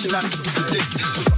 Can I get some dick?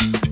Almost